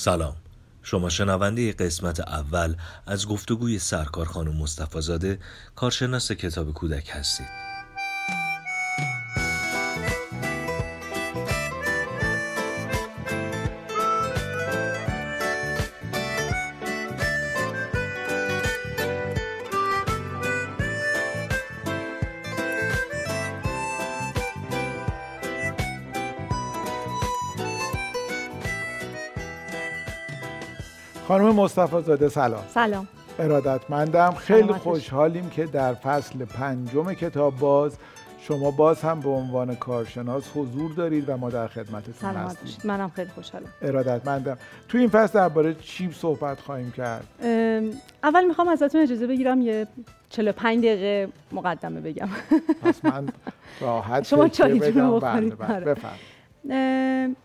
سلام. شما شنونده قسمت اول از گفتگوی سرکار خانم مصطفی زاده کارشناس کتاب کودک هستید. خانم مصطفی زاده سلام. سلام. ارادتمندم. خیلی خوشحالیم که در فصل پنجم کتاب باز شما باز هم به عنوان کارشناس حضور دارید و ما در خدمتتون هستیم. منم خیلی خوشحالم. ارادتمندم. تو این فصل درباره چی صحبت خواهیم کرد؟ اول می‌خوام ازتون اجازه بگیرم یه 45 دقیقه مقدمه بگم. پس من راحت شما چایتون بله، بله،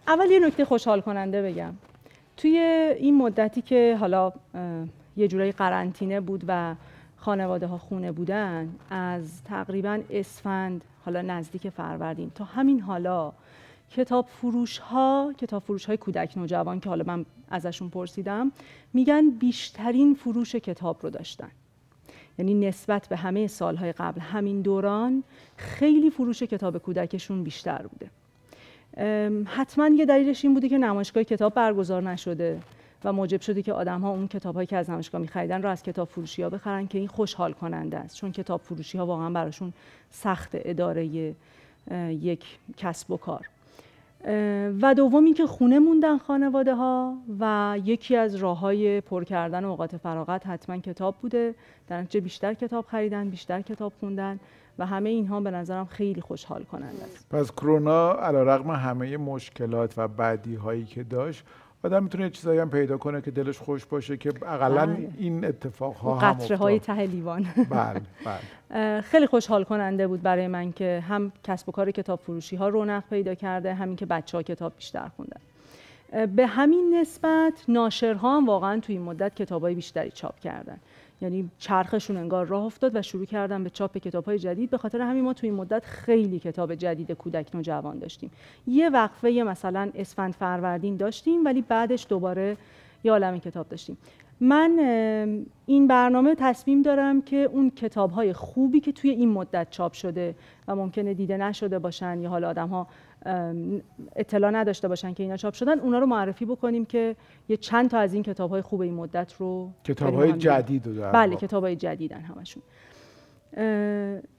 اول یه نکته خوشحال کننده بگم. توی این مدتی که حالا یه جورایی قرنطینه بود و خانواده ها خونه بودن از تقریبا اسفند حالا نزدیک فروردین تا همین حالا کتاب فروش ها کتاب فروش های کودک نوجوان که حالا من ازشون پرسیدم میگن بیشترین فروش کتاب رو داشتن. یعنی نسبت به همه سالهای قبل همین دوران خیلی فروش کتاب کودکشون بیشتر بوده. حتما یه دلیلش این بوده که نمایشگاه کتاب برگزار نشده و موجب شده که آدم ها اون کتاب هایی که از نمایشگاه میخریدن رو از کتاب فروشی ها بخرن که این خوشحال کننده است. چون کتاب فروشی ها واقعا براشون سخت اداره یک کسب و کار. و دوم که خونه موندن خانواده ها و یکی از راه های پر کردن اوقات فراغت حتما کتاب بوده. در بیشتر کتاب خریدن بیشتر کتاب خوندن. و همه اینها به نظرم خیلی خوشحال کننده است. پس کرونا علیرغم همه مشکلات و بدی هایی که داشت آدم می‌تونه چیزایی هم پیدا کنه که دلش خوش باشه که اقلا بله. این اتفاق ها هم قطره های ته لیوان. بله بله. خیلی خوشحال کننده بود برای من که هم کسب و کار کتاب فروشی ها رونق پیدا کرده همین که بچه ها کتاب بیشتر خوندن. به همین نسبت ناشرها هم واقعا توی این مدت کتاب های بیشتری چاپ کردن. یعنی چرخشون انگار راه افتاد و شروع کردن به چاپ کتاب های جدید. به خاطر همین ما توی این مدت خیلی کتاب جدید کودک نوجوان داشتیم. یه وقفه مثلا اسفند فروردین داشتیم ولی بعدش دوباره یه عالم کتاب داشتیم. من این برنامه تصمیم دارم که اون کتاب های خوبی که توی این مدت چاپ شده و ممکنه دیده نشده باشن یا حالا آدم ها اطلاع نداشته باشن که اینا چاپ شدن اونا رو معرفی بکنیم که یه چند تا از این کتاب های خوب این مدت رو کتاب های جدید رو بله کتاب های جدیدن همشون.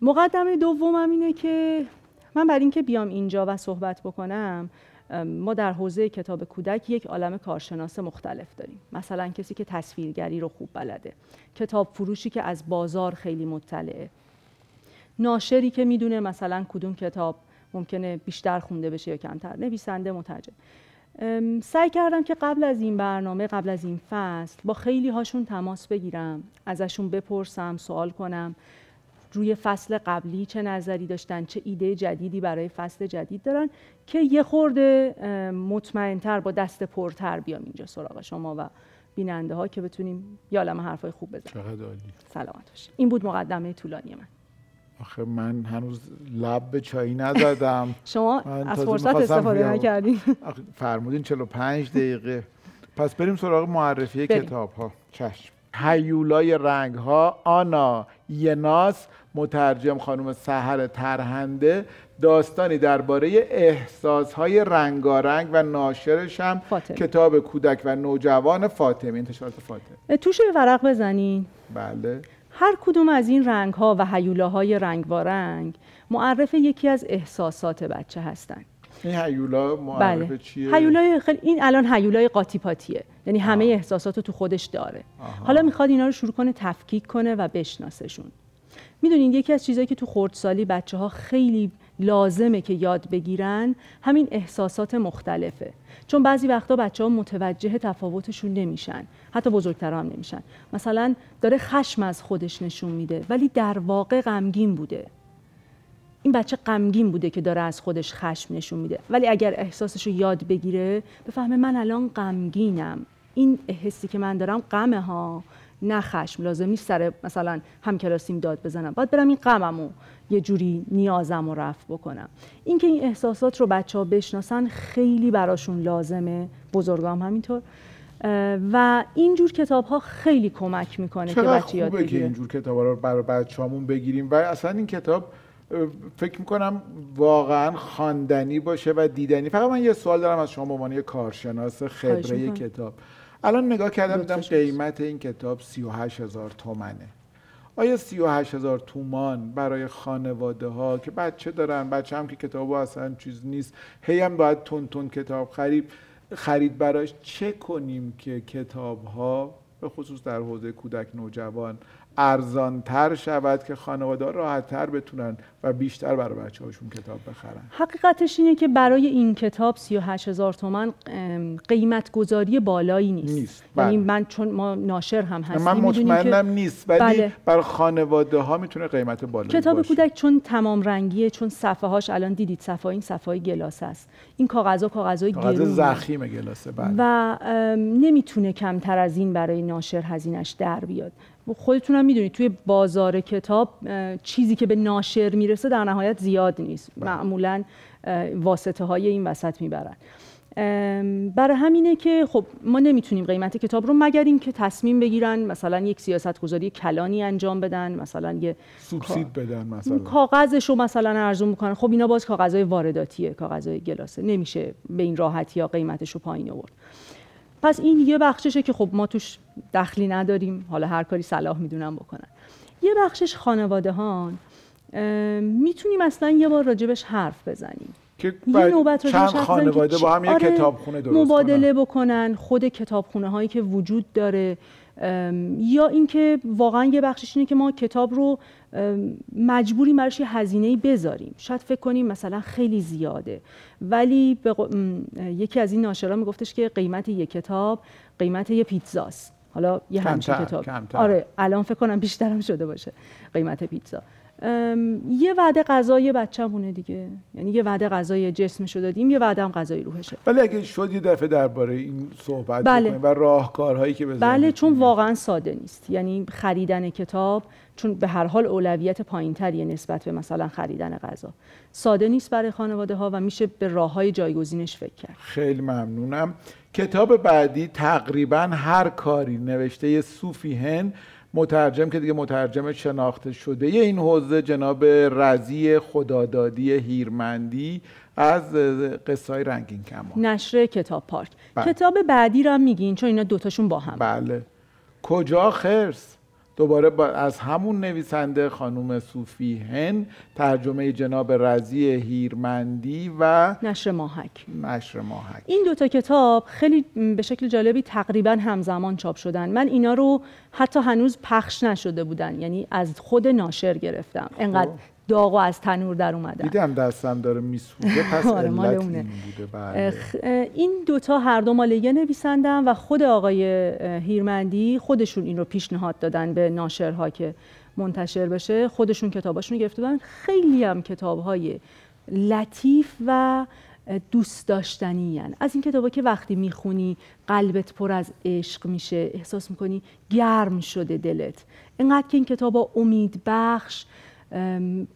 مقدمه دومم اینه که من برای اینکه بیام اینجا و صحبت بکنم ما در حوزه کتاب کودک یک عالم کارشناس مختلف داریم. مثلا کسی که تصویرگری رو خوب بلده. کتاب فروشی که از بازار خیلی مطلعه. ناشری که می‌دونه مثلا کدوم کتاب ممکنه بیشتر خونده بشه یا کمتر. نویسنده مترجم. سعی کردم که قبل از این برنامه قبل از این فصل با خیلی هاشون تماس بگیرم ازشون بپرسم سوال کنم. روی فصل قبلی چه نظری داشتن چه ایده جدیدی برای فصل جدید دارن که یه خورده مطمئنتر با دست پرتر بیام اینجا سراغ شما و بیننده ها که بتونیم یالم حرفای خوب بزنیم. سلامت باشید این بود مقدمه طولانی من. آخه من هنوز لب به چایی نزدم. شما از فرصت استفاده نکردین. فرمودین 45 دقیقه. پس بریم سراغ معرفی کتاب ها چشم. هیولای رنگ ها آنا یناس مترجم خانم سهر ترهنده. داستانی درباره احساس های رنگارنگ و ناشرش هم کتاب کودک و نوجوان فاطمه. انتشارات فاطمه. توش ورق بزنین. بله. هر کدوم از این رنگ ها و هیولاهای رنگ رنگ معرف یکی از احساسات بچه هستند. این هیولا معرف بله. چیه؟ هیولای خیلی این الان هیولای قاطی پاتیه یعنی همه احساسات رو تو خودش داره. حالا می‌خواد اینا رو شروع کنه تفکیک کنه و بشناسشون. می‌دونین یکی از چیزهایی که تو خردسالی بچه ها خیلی لازمه که یاد بگیرن همین احساسات مختلفه. چون بعضی وقتا بچه ها متوجه تفاوتشون نمیشن. حتی بزرگتر هم نمیشن. مثلا داره خشم از خودش نشون میده ولی در واقع غمگین بوده. این بچه غمگین بوده که داره از خودش خشم نشون میده. ولی اگر احساسش رو یاد بگیره بفهمه من الان غمگینم. این حسی که من دارم غمه ها. نه خشم لازم نیست سر مثلا هم کلاسیم داد بزنم. باید برم این غممو یه جوری نیازم رو رفع بکنم. اینکه این احساسات رو بچه ها بشناسن خیلی براشون لازمه. بزرگام همینطور. و اینجور کتاب ها خیلی کمک می‌کنه که بچه یاد بگیره که اینجور کتاب ها رو برای بچه‌مون بگیریم. و اصلا این کتاب فکر می‌کنم واقعا خواندنی باشه و دیدنی. فقط من یه سوال دارم از شما به عنوان کارشناس خبره کتاب. الان نگاه کردم دیدم قیمت این کتاب 38 هزار تومنه. آیا 38 هزار تومان برای خانواده ها که بچه دارن بچه هم که کتاب اصلا چیز نیست هی هم باید تون تون کتاب خرید خرید براش چه کنیم که کتاب ها به خصوص در حوزه کودک نوجوان ارزانتر شود که خانواده راحتتر بتونن و بیشتر برای بچه هاشون کتاب بخرن حقیقتش اینه که برای این کتاب 38 هزار تومن قیمت گذاری بالایی نیست, نیست. یعنی بله. من چون ما ناشر هم هستیم من مطمئنم نیست ولی بله. برای خانواده ها می‌تونه قیمت بالایی کتاب کودک چون تمام رنگیه چون صفحه هاش الان دیدید صفحه این صفحه گلاس است این کاغذها کاغذهای کاغذ زخیم گلاسه بله. و نمی‌تونه کمتر از این برای ناشر هزینش در بیاد خودتون هم می‌دونید توی بازار کتاب چیزی که به ناشر می‌رسه در نهایت زیاد نیست. بله. معمولا واسطه های این وسط می‌برن. برای همینه که خب ما نمی‌تونیم قیمت کتاب رو مگر اینکه تصمیم بگیرن مثلا یک سیاست گذاری کلانی انجام بدن مثلا یه سوبسید بدن مثلا. کاغذش رو مثلا ارزون می‌کنن خب اینا باز کاغذهای وارداتیه کاغذهای گلاسه. نمیشه به این راحتی یا قیمتش رو پایین آورد. پس این یه بخششه که خب ما توش دخلی نداریم. حالا هر کاری صلاح می‌دونم بکنن. یه بخشش خانواده هان می‌تونیم اصلا یه بار راجبش حرف بزنیم. که یه نوبت چند خانواده با هم یه آره کتابخونه درست مبادله بکنن خود کتابخونه هایی که وجود داره. یا اینکه واقعا یه بخشش اینه که ما کتاب رو مجبوری براش یه هزینه بذاریم. شاید فکر کنیم مثلا خیلی زیاده. ولی یکی از این ناشرا میگفتش که قیمت یک کتاب قیمت یه پیتزاست حالا یه همچین کتاب. آره الان فکر کنم بیشترم شده باشه. قیمت پیتزا. یه وعده غذای بچه‌مونه دیگه. یعنی یه وعده غذای جسمشو دادیم یه وعده هم غذای روحشه. ولی اگه شد یه دفعه درباره این صحبت بله. و راهکارهایی که بزنید بله چون واقعا ساده نیست. یعنی خریدن کتاب چون به هر حال اولویت پایینتریه نسبت به مثلا خریدن غذا. ساده نیست برای خانواده ها و میشه به راه های جایگزینش فکر کرد. خیلی ممنونم. کتاب بعدی تقریبا هر کاری نوشته صوفی هن. مترجم که دیگه مترجم شناخته شده یه این حوزه جناب رزی خدادادی هیرمندی از قصه های رنگین کمان. نشر کتاب پارک. بله. کتاب بعدی هم میگین چون اینا دوتاشون با هم. بله. کجا خرس؟ دوباره با از همون نویسنده خانم صوفی هن ترجمه جناب رزی هیرمندی و نشر ماهک. نشر ماهک. این دوتا کتاب خیلی به شکل جالبی تقریبا همزمان چاپ شدن. من اینا رو حتی هنوز پخش نشده بودن یعنی از خود ناشر گرفتم. انقدر خب. داغ و از تنور در اومدن دیدم دستم داره میسوزه پس آره مال اونه. این بوده بله. این دوتا هر دو مال یه نویسندن و خود آقای هیرمندی خودشون این رو پیشنهاد دادن به ناشرها که منتشر بشه خودشون کتاباشون رو گرفته بودن خیلی هم کتابهای لطیف و دوست داشتنی هن. از این کتابا که وقتی می‌خونی قلبت پر از عشق میشه احساس می‌کنی گرم شده دلت اینقدر که این کتابا امید بخش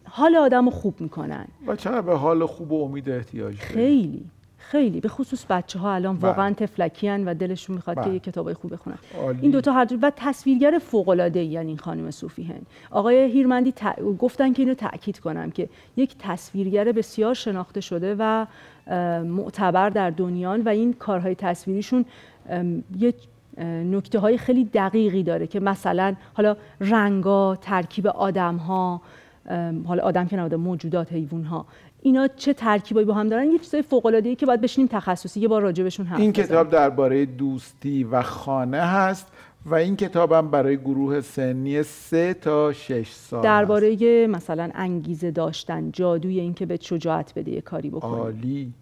حال آدم رو خوب می‌کنن. و به حال خوب و امید احتیاج خیلی خیلی. به خصوص بچه ها الان بله. واقعا تفلکیان و دلشون می‌خواد که بله. یه کتاب خوب بخونن. این دوتا هر و تصویرگر فوق العاده یعنی این خانم صوفی هن. آقای هیرمندی گفتن که اینو تاکید کنم که یک تصویرگر بسیار شناخته شده و معتبر در دنیان و این کارهای تصویریشون یه نکته های خیلی دقیقی داره که مثلا حالا رنگا ترکیب آدم ها حالا آدم که نبوده موجودات حیوان ها اینا چه ترکیبایی با هم دارن؟ یه چیزای فوق العاده ای که باید بشینیم تخصصی یه بار راجبشون حرف این کتاب درباره دوستی و خانه هست و این کتاب هم برای گروه سنی سه تا شش سال درباره مثلا انگیزه داشتن جادوی اینکه به شجاعت بده یه کاری بکنی عالی.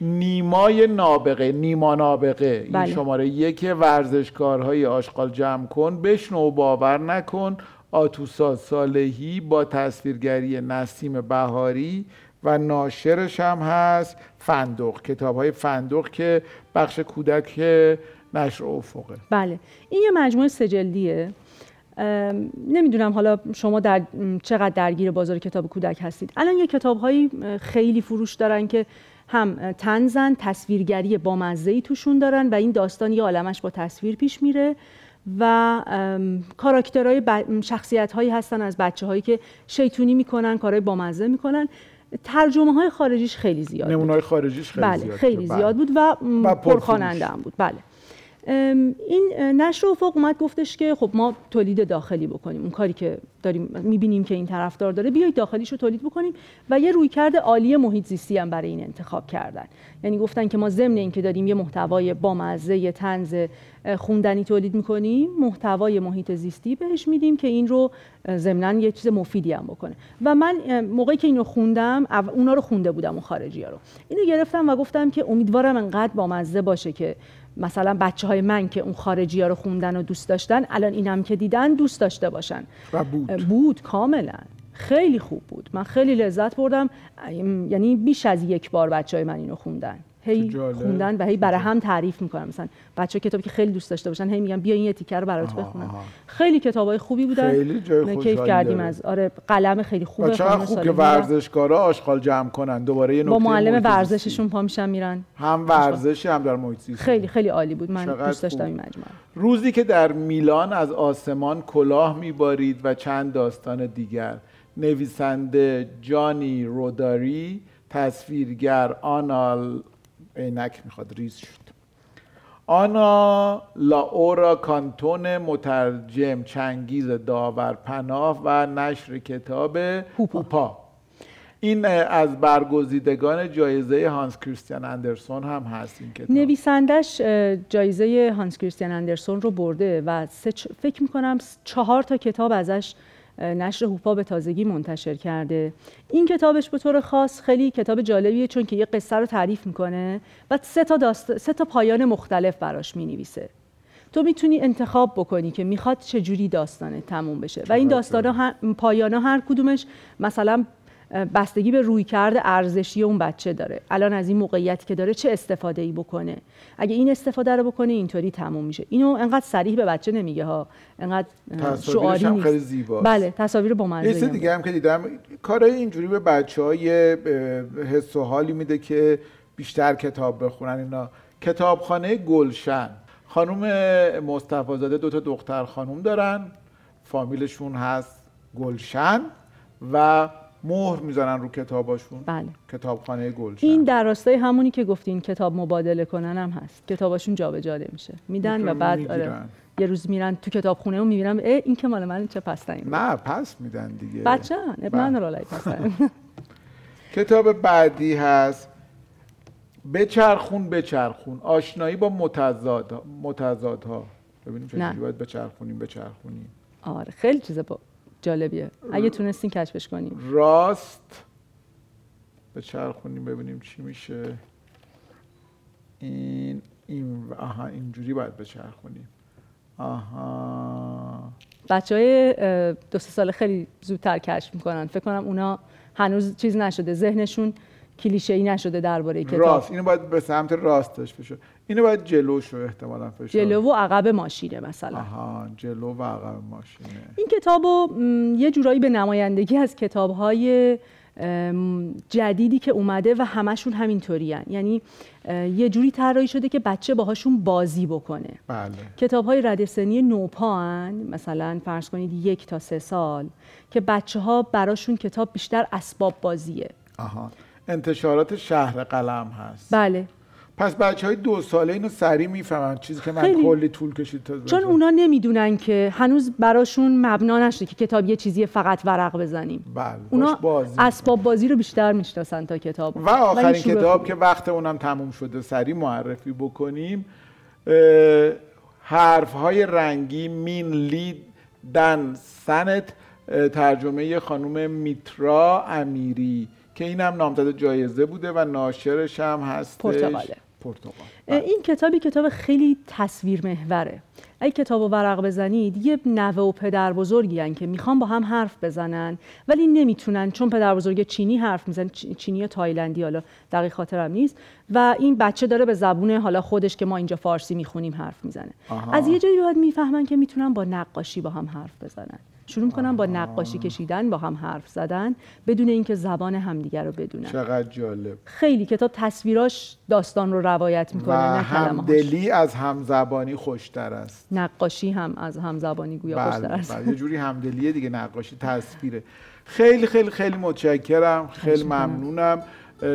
نیمای نابغه نیما نابغه. این بله. شماره یک ورزشکارهای آشغال جمع کن بشنو و باور نکن. آتوسا صالحی با تصویرگری نسیم بهاری و ناشرش هم هست فندق. کتاب های فندق که بخش کودک نشر افقه. بله. این یه مجموعه سجلدیه. نمی‌دونم حالا شما در چقدر درگیر بازار کتاب کودک هستید. الان یه کتاب هایی خیلی فروش دارن که هم تنزن تصویرگری با مزه توشون دارن و این داستان یه عالمش با تصویر پیش میره. و کاراکترهای ب... شخصیت هایی هستن از بچه هایی که شیطونی می‌کنن کارهای بامزه می‌کنن. ترجمه های خارجیش خیلی زیاد نمونه های خارجیش خیلی بله زیاد خیلی بله. زیاد بود و, و پرخواننده هم بود. بله. این نشر افق اومد گفتش که خب ما تولید داخلی بکنیم. اون کاری که داریم می‌بینیم که این طرفدار داره بیایید داخلیش رو تولید بکنیم و یه رویکرد عالی محیط زیستی هم برای این انتخاب کردن. یعنی گفتن که ما ضمن اینکه داریم یه محتوای بامزه یه طنز خوندنی تولید می‌کنیم محتوای محیط زیستی بهش میدیم که این رو ضمنا یه چیز مفیدی هم بکنه. و من موقعی که اینو خوندم اونا رو خونده بودم اون خارجی ها رو. اینو گرفتم و گفتم که امیدوارم انقدر بامزه باشه که مثلا بچه های من که اون خارجی ها رو خوندن و دوست داشتن الان اینم که دیدن دوست داشته باشن. و بود. بود کاملا. خیلی خوب بود. من خیلی لذت بردم. یعنی بیش از یک بار بچه های من اینو خوندن. هی خوندن و هی برای هم تعریف می‌کنم. مثلا بچه کتابی که خیلی دوست داشته باشن هی میگن بیا این تیکر رو برات بخونم. خیلی کتابای خوبی بودن. خیلی جای کیف کردیم از. آره قلم خیلی خوبه چقدر خوب که ورزشکارا آشغال جمع کنن. دوباره یه با معلم ورزششون پا میشن میرن. هم ورزشی هم در محیط خیلی خیلی عالی بود. من دوست داشتم این مجموعه روزی که در میلان از آسمان کلاه میبارید و چند داستان دیگر. نویسنده جانی روداری تصویرگر آنال عینک می‌خواد ریز شد. آنا لاورا کانتون مترجم چنگیز داور پناه و نشر کتاب هوپا این از برگزیدگان جایزه هانس کریستیان اندرسون هم هست این کتاب. نویسندش جایزه هانس کریستیان اندرسون رو برده و فکر می‌کنم چهار تا کتاب ازش نشر هوپا به تازگی منتشر کرده. این کتابش به طور خاص خیلی کتاب جالبیه چون که یه قصه رو تعریف می‌کنه و سه تا, داست... سه تا پایان مختلف براش می‌نویسه. تو می‌تونی انتخاب بکنی که می‌خواد چجوری داستانه تموم بشه. و این داستان ها پایان ها هر کدومش مثلا بستگی به روی کرده ارزشی اون بچه داره. الان از این موقعیتی که داره چه استفاده ای بکنه؟ اگه این استفاده رو بکنه اینطوری تموم میشه. اینو انقدر صریح به بچه نمیگه ها. انقدر شعاری نیست. خیلی زیباست. بله تصاویر با یه دیگه هم که دیدم کارهای اینجوری به بچه های حس و حالی میده که بیشتر کتاب بخونن اینا. کتابخانه گلشن. خانم مصطفی زاده دو تا دختر خانم دارن. فامیلشون هست گلشن و مهر می‌زنن رو کتاباشون. بله. کتابخانه گلشن. این در راستای همونی که گفتین کتاب مبادله کنن هم هست. کتاباشون جابجا میشه. میدن و بعد آره یه روز میرن تو کتابخونه و می‌بینم ای این که مال من چه پس نه پس میدن دیگه. بچه ابن رالای پس کتاب بعدی هست. بچرخون بچرخون. آشنایی با متضاد متضادها. ببینیم چجوری باید بچرخونیم بچرخونیم. آره خیلی چیزا با جالبیه. اگه تونستین کشفش کنیم راست. به چرخونیم ببینیم چی میشه. این این آها اینجوری باید بچرخونیم آها. بچه های دو سه ساله خیلی زودتر کشف می‌کنن. فکر کنم اونا هنوز چیز نشده. ذهنشون کلیشه ای نشده درباره کتاب. راست. اینو باید به سمت راستش بشه. اینو باید جلو شو احتمالاً فشار جلو و عقب ماشینه مثلا. آها جلو و عقب ماشینه. این کتابو یه جورایی به نمایندگی از کتابهای جدیدی که اومده و همشون همینطوری یعنی یه جوری طراحی شده که بچه باهاشون بازی بکنه. بله. کتاب های ردسنی نوپا مثلا فرض کنید یک تا سه سال که بچه ها براشون کتاب بیشتر اسباب بازیه. آها. انتشارات شهر قلم هست. بله. پس بچه های دو ساله اینو سریع می‌فهمن چیزی که من کلی طول کشید تا چون اونا نمی‌دونن که هنوز براشون مبنا نشده که کتاب یه چیزی فقط ورق بزنیم. بله اونا بازی اسباب بازی رو بیشتر می‌شناسن تا کتاب. و آخرین کتاب که وقت اونم تموم شده سریع معرفی بکنیم. حرف های رنگی مین لید دن سنت ترجمه خانم میترا امیری. که اینم نامزد جایزه بوده و ناشرش هم هستش. پرتغاله. پرتغال این کتابی کتاب خیلی تصویر محوره اگه کتاب و ورق بزنید یه نوه و پدر بزرگی هن که می‌خوان با هم حرف بزنن ولی نمی‌تونن چون پدر بزرگ چینی حرف میزن چینی یا تایلندی حالا دقیق خاطرم نیست. و این بچه داره به زبون حالا خودش که ما اینجا فارسی می‌خونیم حرف می‌زنه. از یه جایی باید می‌فهمن که می‌تونن با نقاشی با هم حرف بزنن. شروع کنن با نقاشی کشیدن با هم حرف زدن بدون اینکه زبان همدیگر رو بدونن چقدر جالب. خیلی کتاب تصویراش داستان رو روایت می‌کنه و نه کلمه‌هاش. همدلی از همزبانی خوشتر است. نقاشی هم از همزبانی گویا خوشتر بله است. بله. یه جوری همدلیه دیگه نقاشی تصویره. خیلی خیلی خیلی متشکرم خیلی. ممنونم.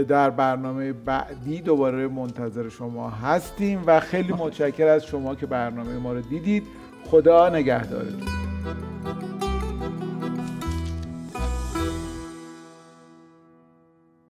در برنامه بعدی دوباره منتظر شما هستیم و خیلی متشکر از شما که برنامه ما رو دیدید. خدا نگهدارتون.